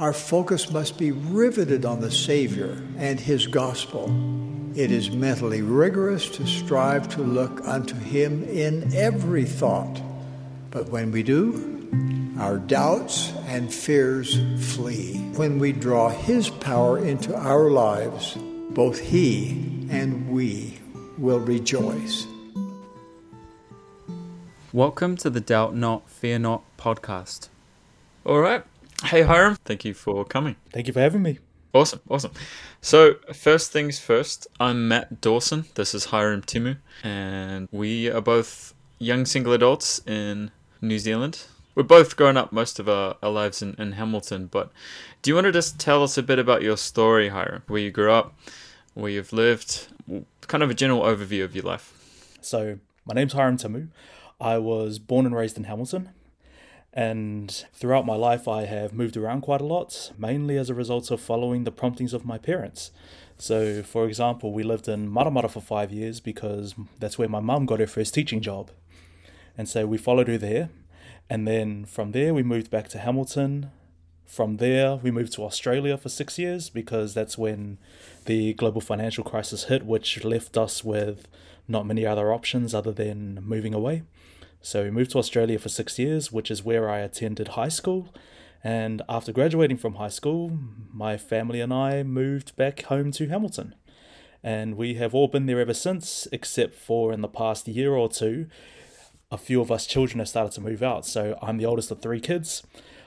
Our focus must be riveted on the Savior and His gospel. It is mentally rigorous to strive to look unto Him in every thought. But when we do, our doubts and fears flee. When we draw His power into our lives, both He and we will rejoice. Welcome to the Doubt Not, Fear Not podcast. All right. Hey, Hyrum. Thank you for coming. Thank you for having me. Awesome. Awesome. So, first things first, I'm Matt Dawson. This is Hyrum Timu. And we are both young single adults in New Zealand. We're both grown up most of our, our lives in, in Hamilton. But do you want to just tell us a bit about your story, Hyrum? Where you grew up, where you've lived, kind of a general overview of your life? So, my name's Hyrum Timu. I was born and raised in Hamilton. And throughout my life, I have moved around quite a lot, mainly as a result of following the promptings of my parents. So, for example, we lived in Maramara for five years because that's where my mum got her first teaching job. And so we followed her there. And then from there, we moved back to Hamilton. From there, we moved to Australia for six years because that's when the global financial crisis hit, which left us with not many other options other than moving away. So we moved to Australia for six years, which is where I attended high school. And after graduating from high school, my family and I moved back home to Hamilton. And we have all been there ever since, except for in the past year or two, a few of us children have started to move out. So I'm the oldest of three kids.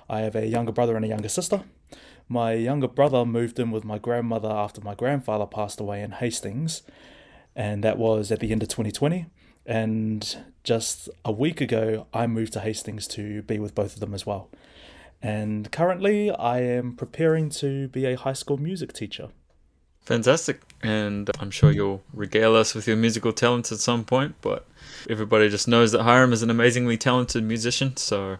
I have a younger brother and a younger sister. My younger brother moved in with my grandmother after my grandfather passed away in Hastings, and that was at the end of 2020. And just a week ago, I moved to Hastings to be with both of them as well. And currently, I am preparing to be a high school music teacher. Fantastic. And I'm sure you'll regale us with your musical talents at some point, but everybody just knows that Hyrum is an amazingly talented musician. So,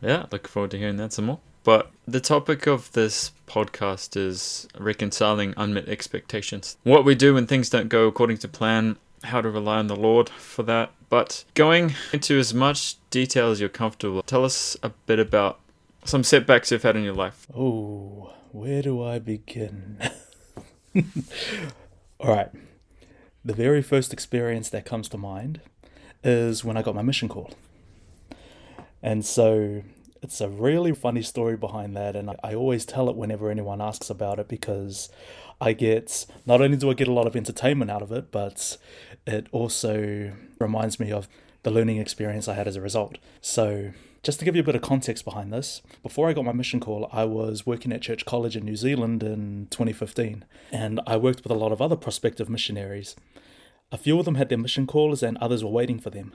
yeah, look forward to hearing that some more. But the topic of this podcast is reconciling unmet expectations. What we do when things don't go according to plan how to rely on the Lord for that. But going into as much detail as you're comfortable, tell us a bit about some setbacks you've had in your life. Oh, where do I begin? All right. The very first experience that comes to mind is when I got my mission call. And so it's a really funny story behind that. And I always tell it whenever anyone asks about it because I get not only do I get a lot of entertainment out of it, but it also reminds me of the learning experience I had as a result. So, just to give you a bit of context behind this, before I got my mission call, I was working at Church College in New Zealand in 2015, and I worked with a lot of other prospective missionaries. A few of them had their mission calls, and others were waiting for them.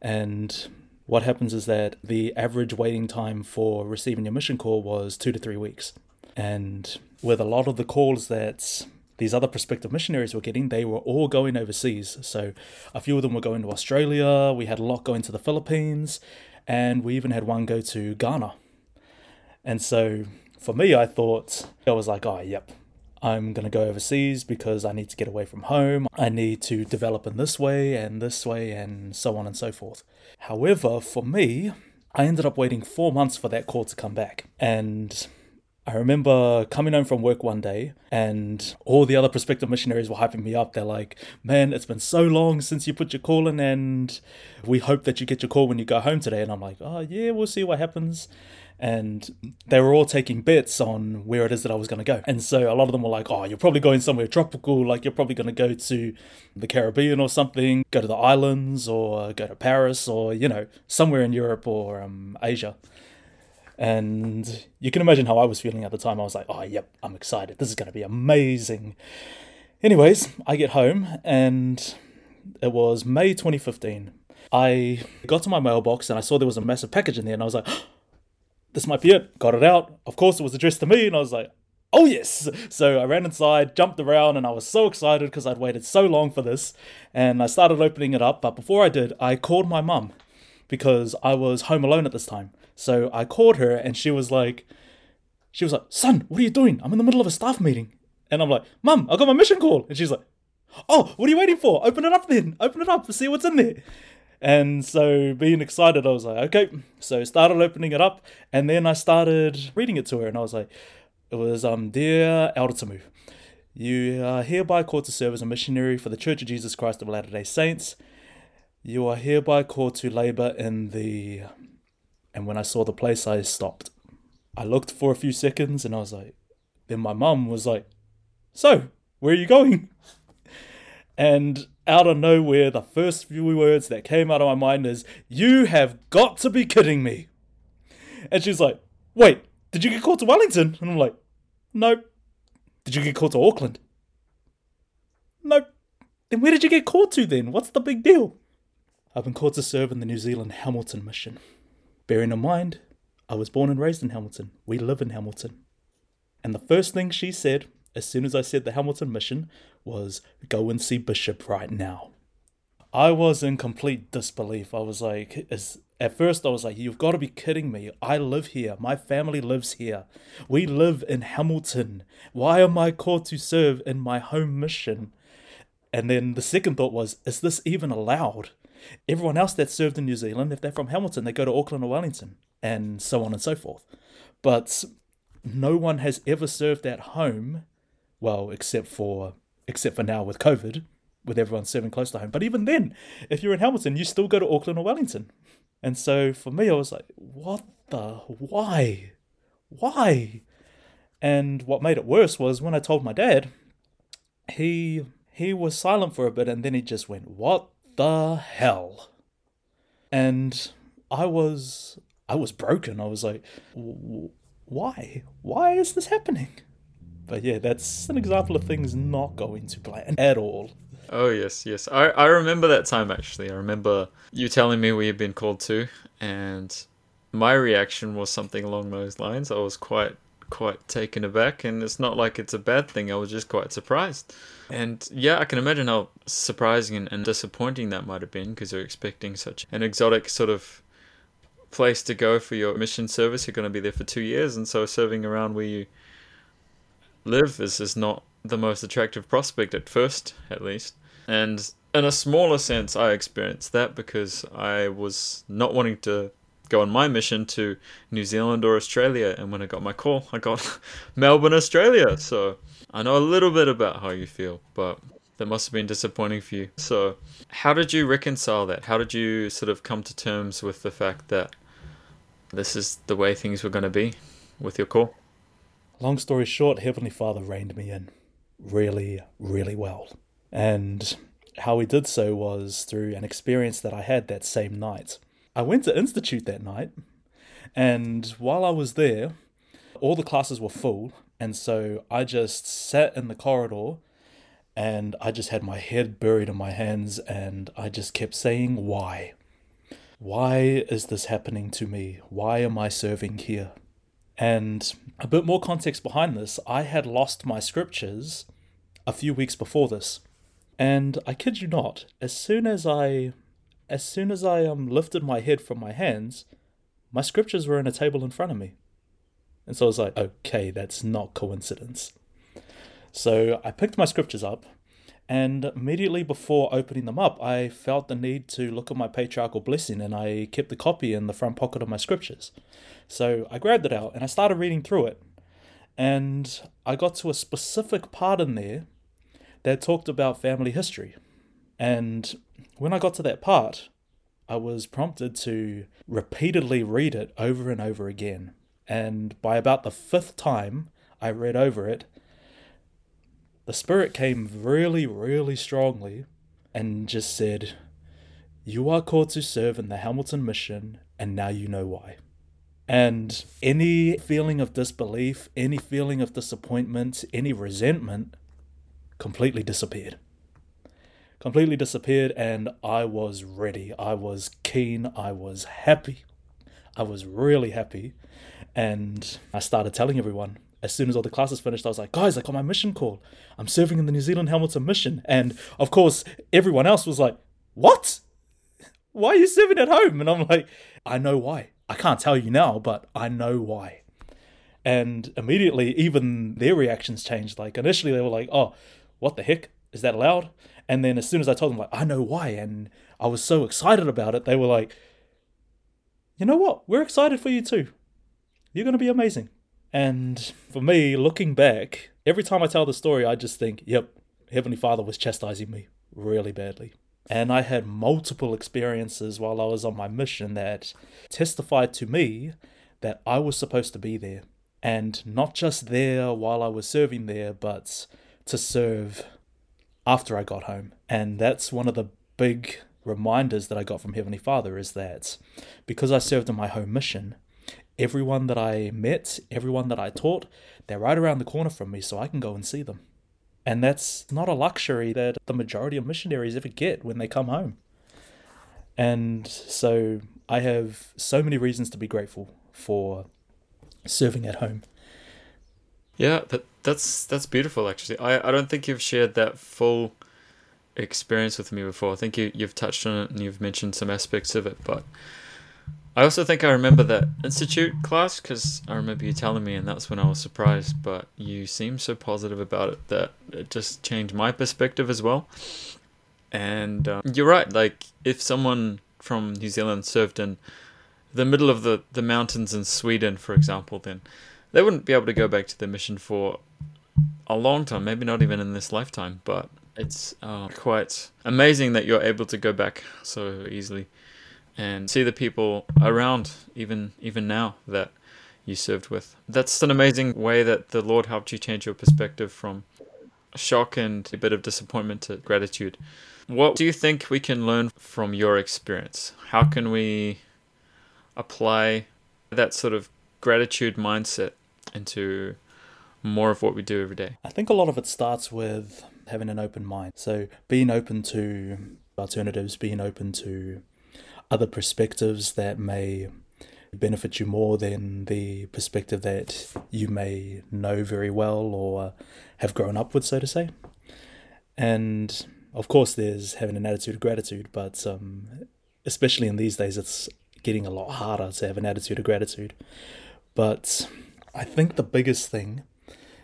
And what happens is that the average waiting time for receiving your mission call was two to three weeks. And with a lot of the calls that these other prospective missionaries were getting, they were all going overseas. So a few of them were going to Australia, we had a lot going to the Philippines, and we even had one go to Ghana. And so for me, I thought, I was like, oh, yep, I'm going to go overseas because I need to get away from home. I need to develop in this way and this way and so on and so forth. However, for me, I ended up waiting four months for that call to come back. And I remember coming home from work one day and all the other prospective missionaries were hyping me up. They're like, man, it's been so long since you put your call in and we hope that you get your call when you go home today. And I'm like, oh, yeah, we'll see what happens. And they were all taking bets on where it is that I was going to go. And so a lot of them were like, oh, you're probably going somewhere tropical. Like you're probably going to go to the Caribbean or something, go to the islands or go to Paris or, you know, somewhere in Europe or um, Asia. And you can imagine how I was feeling at the time. I was like, oh, yep, I'm excited. This is going to be amazing. Anyways, I get home and it was May 2015. I got to my mailbox and I saw there was a massive package in there and I was like, this might be it. Got it out. Of course, it was addressed to me and I was like, oh yes. So I ran inside, jumped around, and I was so excited because I'd waited so long for this. And I started opening it up. But before I did, I called my mum because I was home alone at this time. So I called her and she was like, she was like, son, what are you doing? I'm in the middle of a staff meeting. And I'm like, mum, I got my mission call. And she's like, oh, what are you waiting for? Open it up then. Open it up see what's in there. And so, being excited, I was like, okay. So, started opening it up, and then I started reading it to her, and I was like, it was, um, Dear Elder you are hereby called to serve as a missionary for the Church of Jesus Christ of Latter day Saints. You are hereby called to labor in the. And when I saw the place, I stopped. I looked for a few seconds, and I was like, then my mum was like, So, where are you going? And out of nowhere, the first few words that came out of my mind is, You have got to be kidding me. And she's like, Wait, did you get called to Wellington? And I'm like, Nope. Did you get called to Auckland? Nope. Then where did you get called to then? What's the big deal? I've been called to serve in the New Zealand Hamilton mission. Bearing in mind, I was born and raised in Hamilton. We live in Hamilton. And the first thing she said, as soon as I said the Hamilton mission, was go and see Bishop right now. I was in complete disbelief. I was like, is, at first, I was like, you've got to be kidding me. I live here. My family lives here. We live in Hamilton. Why am I called to serve in my home mission? And then the second thought was, is this even allowed? Everyone else that served in New Zealand, if they're from Hamilton, they go to Auckland or Wellington, and so on and so forth. But no one has ever served at home, well, except for except for now with COVID, with everyone serving close to home. But even then, if you're in Hamilton, you still go to Auckland or Wellington. And so for me, I was like, what the? Why? Why? And what made it worse was when I told my dad, he he was silent for a bit and then he just went, "What the hell?" And I was I was broken. I was like, "Why? Why is this happening?" But yeah, that's an example of things not going to plan at all. Oh yes, yes. I I remember that time actually. I remember you telling me we had been called to, and my reaction was something along those lines. I was quite quite taken aback, and it's not like it's a bad thing. I was just quite surprised, and yeah, I can imagine how surprising and, and disappointing that might have been because you're expecting such an exotic sort of place to go for your mission service. You're going to be there for two years, and so serving around where you live is, is not the most attractive prospect at first, at least. And in a smaller sense, I experienced that because I was not wanting to go on my mission to New Zealand or Australia. And when I got my call, I got Melbourne, Australia. So I know a little bit about how you feel, but that must have been disappointing for you. So, how did you reconcile that? How did you sort of come to terms with the fact that this is the way things were going to be with your call? Long story short, Heavenly Father reined me in really, really well. And how he did so was through an experience that I had that same night. I went to Institute that night, and while I was there, all the classes were full, and so I just sat in the corridor and I just had my head buried in my hands and I just kept saying, Why? Why is this happening to me? Why am I serving here? And a bit more context behind this I had lost my scriptures a few weeks before this. And I kid you not, as soon as I as soon as I um lifted my head from my hands, my scriptures were in a table in front of me. And so I was like, okay, that's not coincidence. So I picked my scriptures up and immediately before opening them up, I felt the need to look at my patriarchal blessing and I kept the copy in the front pocket of my scriptures. So I grabbed it out and I started reading through it. And I got to a specific part in there that talked about family history. And when I got to that part, I was prompted to repeatedly read it over and over again. And by about the fifth time I read over it, the Spirit came really, really strongly and just said, You are called to serve in the Hamilton mission, and now you know why. And any feeling of disbelief, any feeling of disappointment, any resentment completely disappeared. Completely disappeared, and I was ready. I was keen. I was happy. I was really happy. And I started telling everyone as soon as all the classes finished, I was like, guys, I got my mission call. I'm serving in the New Zealand Hamilton mission. And of course, everyone else was like, what? Why are you serving at home? And I'm like, I know why. I can't tell you now, but I know why. And immediately, even their reactions changed. Like, initially, they were like, oh, what the heck? Is that allowed? And then as soon as I told them, like, I know why, and I was so excited about it, they were like, you know what? We're excited for you too. You're going to be amazing. And for me, looking back, every time I tell the story, I just think, yep, Heavenly Father was chastising me really badly. And I had multiple experiences while I was on my mission that testified to me that I was supposed to be there. And not just there while I was serving there, but to serve after I got home. And that's one of the big reminders that I got from Heavenly Father is that because I served in my home mission, everyone that I met, everyone that I taught, they're right around the corner from me, so I can go and see them. And that's not a luxury that the majority of missionaries ever get when they come home. And so I have so many reasons to be grateful for serving at home. Yeah, that that's that's beautiful actually. I, I don't think you've shared that full experience with me before. I think you you've touched on it and you've mentioned some aspects of it, but I also think I remember that institute class because I remember you telling me, and that's when I was surprised. But you seem so positive about it that it just changed my perspective as well. And um, you're right. Like if someone from New Zealand served in the middle of the the mountains in Sweden, for example, then they wouldn't be able to go back to their mission for a long time. Maybe not even in this lifetime. But it's uh, quite amazing that you're able to go back so easily and see the people around even even now that you served with. That's an amazing way that the Lord helped you change your perspective from shock and a bit of disappointment to gratitude. What do you think we can learn from your experience? How can we apply that sort of gratitude mindset into more of what we do every day? I think a lot of it starts with having an open mind. So being open to alternatives, being open to other perspectives that may benefit you more than the perspective that you may know very well or have grown up with, so to say. And of course, there's having an attitude of gratitude, but um, especially in these days, it's getting a lot harder to have an attitude of gratitude. But I think the biggest thing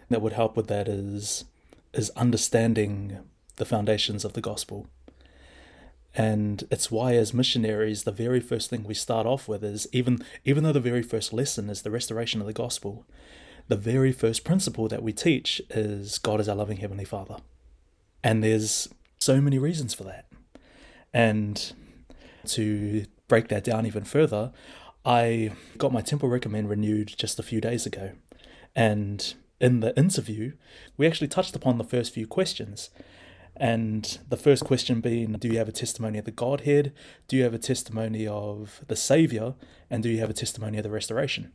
that would help with that is is understanding the foundations of the gospel. And it's why, as missionaries, the very first thing we start off with is even even though the very first lesson is the restoration of the gospel, the very first principle that we teach is God is our loving heavenly Father, and there's so many reasons for that. And to break that down even further, I got my temple recommend renewed just a few days ago, and in the interview, we actually touched upon the first few questions. And the first question being, do you have a testimony of the Godhead? Do you have a testimony of the Savior? And do you have a testimony of the restoration?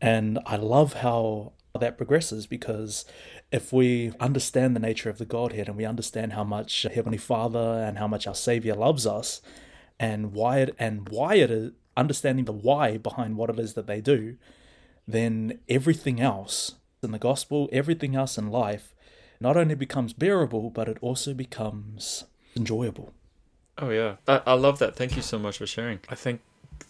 And I love how that progresses because if we understand the nature of the Godhead and we understand how much Heavenly Father and how much our Savior loves us and why it and why it is understanding the why behind what it is that they do, then everything else in the gospel, everything else in life not only becomes bearable, but it also becomes enjoyable. Oh, yeah. I, I love that. Thank you so much for sharing. I think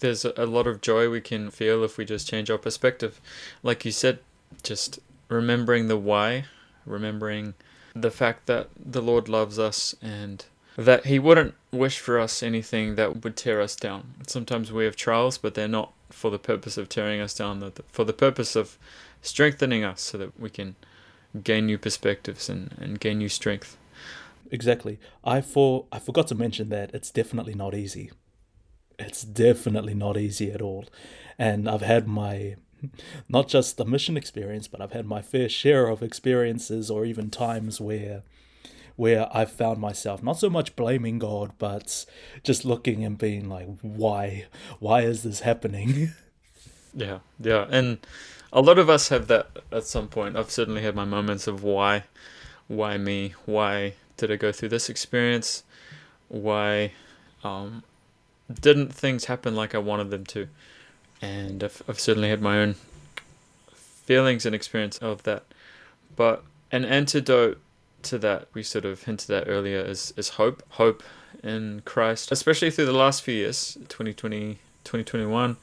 there's a, lot of joy we can feel if we just change our perspective. Like you said, just remembering the why, remembering the fact that the Lord loves us and that He wouldn't wish for us anything that would tear us down. Sometimes we have trials, but they're not for the purpose of tearing us down, for the purpose of strengthening us so that we can gain new perspectives and, and gain new strength. Exactly. I for I forgot to mention that it's definitely not easy. It's definitely not easy at all. And I've had my not just the mission experience, but I've had my fair share of experiences or even times where where I've found myself not so much blaming God, but just looking and being like, why? Why is this happening? Yeah, yeah. And a lot of us have that at some point. I've certainly had my moments of why, why me? Why did I go through this experience? Why um, didn't things happen like I wanted them to? And I've, I've certainly had my own feelings and experience of that. But an antidote to that, we sort of hinted at earlier, is, is hope. Hope in Christ, especially through the last few years, 2020, 2021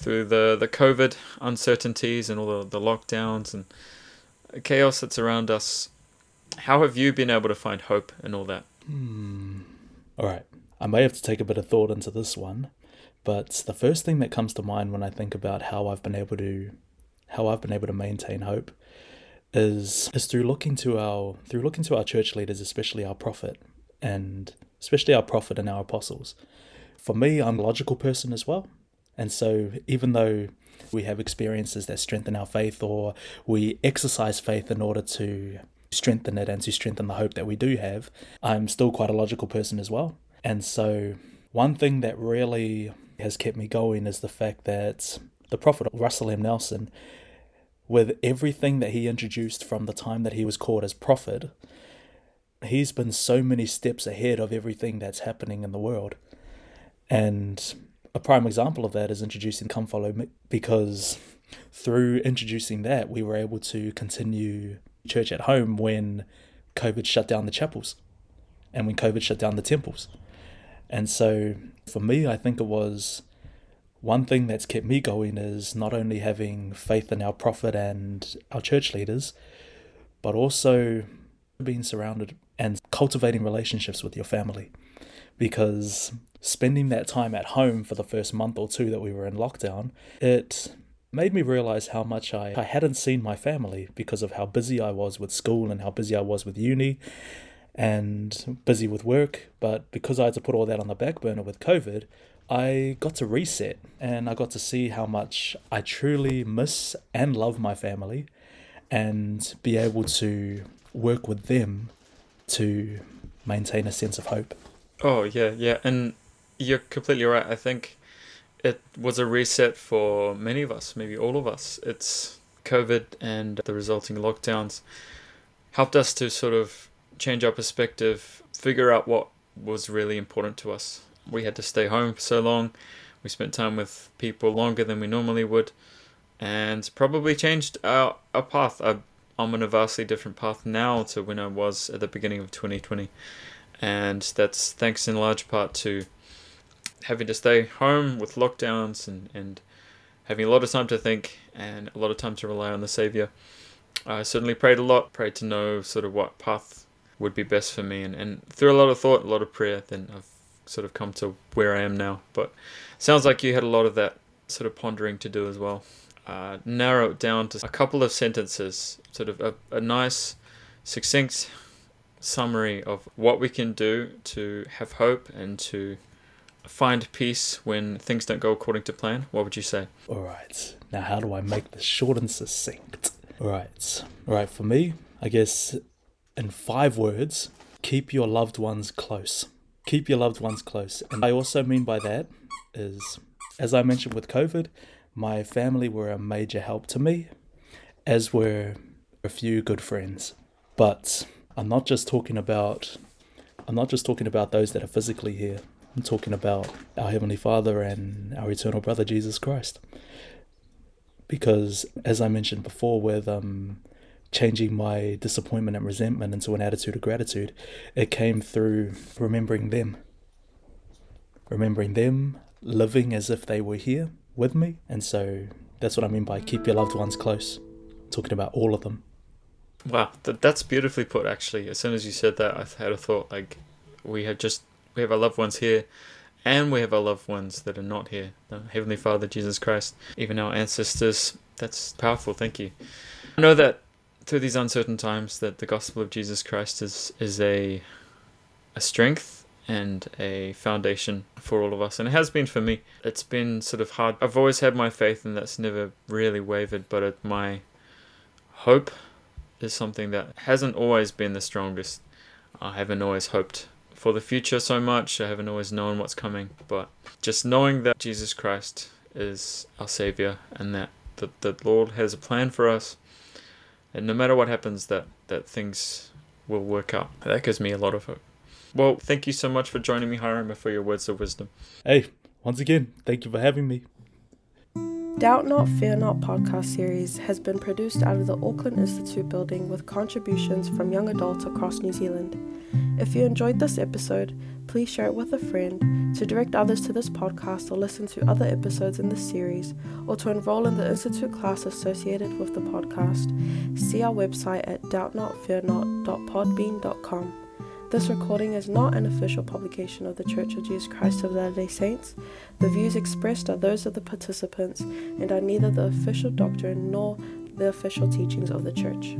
through the, the COVID uncertainties and all the, the lockdowns and chaos that's around us How have you been able to find hope in all that? Hmm. All right. I may have to take a bit of thought into this one, but the first thing that comes to mind when I think about how I've been able to how I've been able to maintain hope is is through looking to our through looking to our church leaders, especially our prophet and especially our prophet and our apostles. For me, I'm a logical person as well. And so even though we have experiences that strengthen our faith or we exercise faith in order to strengthen it and to strengthen the hope that we do have, I'm still quite a logical person as well. And so one thing that really has kept me going is the fact that the prophet Russell M. Nelson with everything that he introduced from the time that he was called as prophet, he's been so many steps ahead of everything that's happening in the world. And a prime example of that is introducing Come Follow Me, because through introducing that, we were able to continue church at home when COVID shut down the chapels and when COVID shut down the temples. And so for me, I think it was one thing that's kept me going is not only having faith in our prophet and our church leaders, but also being surrounded and cultivating relationships with your family. Because spending that time at home for the first month or two that we were in lockdown, it made me realize how much I, I hadn't seen my family because of how busy I was with school and how busy I was with uni and busy with work. But because I had to put all that on the back burner with COVID, I got to reset and I got to see how much I truly miss and love my family and be able to work with them to maintain a sense of hope. Oh, yeah, yeah. And you're completely right. I think it was a reset for many of us, maybe all of us. It's COVID and the resulting lockdowns helped us to sort of change our perspective, figure out what was really important to us we had to stay home for so long. We spent time with people longer than we normally would, and probably changed our, our path. I, I'm on a vastly different path now to when I was at the beginning of 2020, and that's thanks in large part to having to stay home with lockdowns and, and having a lot of time to think and a lot of time to rely on the Savior. I certainly prayed a lot, prayed to know sort of what path would be best for me, and, and through a lot of thought, a lot of prayer, then I've sort of come to where I am now. But sounds like you had a lot of that sort of pondering to do as well. Uh, narrow it down to a couple of sentences, sort of a, a nice, succinct summary of what we can do to have hope and to find peace when things don't go according to plan. What would you say? All right. Now, how do I make this short and succinct? All right. All right. For me, I guess in five words, keep your loved ones close keep your loved ones close. And I also mean by that is, as I mentioned with COVID, my family were a major help to me, as were a few good friends. But I'm not just talking about I'm not just talking about those that are physically here. I'm talking about our Heavenly Father and our eternal brother Jesus Christ. Because as I mentioned before with um changing my disappointment and resentment into an attitude of gratitude, it came through remembering them. Remembering them, living as if they were here with me. And so that's what I mean by keep your loved ones close. talking about all of them. Wow, that, that's beautifully put, actually. As soon as you said that, I had a thought like, we have just, we have our loved ones here and we have our loved ones that are not here. The Heavenly Father, Jesus Christ, even our ancestors. That's powerful. Thank you. I know that through these uncertain times that the gospel of Jesus Christ is is a a strength and a foundation for all of us and it has been for me it's been sort of hard i've always had my faith and that's never really wavered but it, my hope is something that hasn't always been the strongest i haven't always hoped for the future so much i haven't always known what's coming but just knowing that jesus christ is our savior and that the, the lord has a plan for us and no matter what happens, that that things will work out. That gives me a lot of hope. Well, thank you so much for joining me, Hyrum, for your words of wisdom. Hey, once again, thank you for having me. Doubt Not, Fear Not podcast series has been produced out of the Auckland Institute building with contributions from young adults across New Zealand. If you enjoyed this episode, please share it with a friend, to direct others to this podcast or listen to other episodes in this series, or to enroll in the Institute class associated with the podcast. See our website at doubtnotfearnot.podbean.com. This recording is not an official publication of the Church of Jesus Christ of Latter day Saints. The views expressed are those of the participants and are neither the official doctrine nor the official teachings of the Church.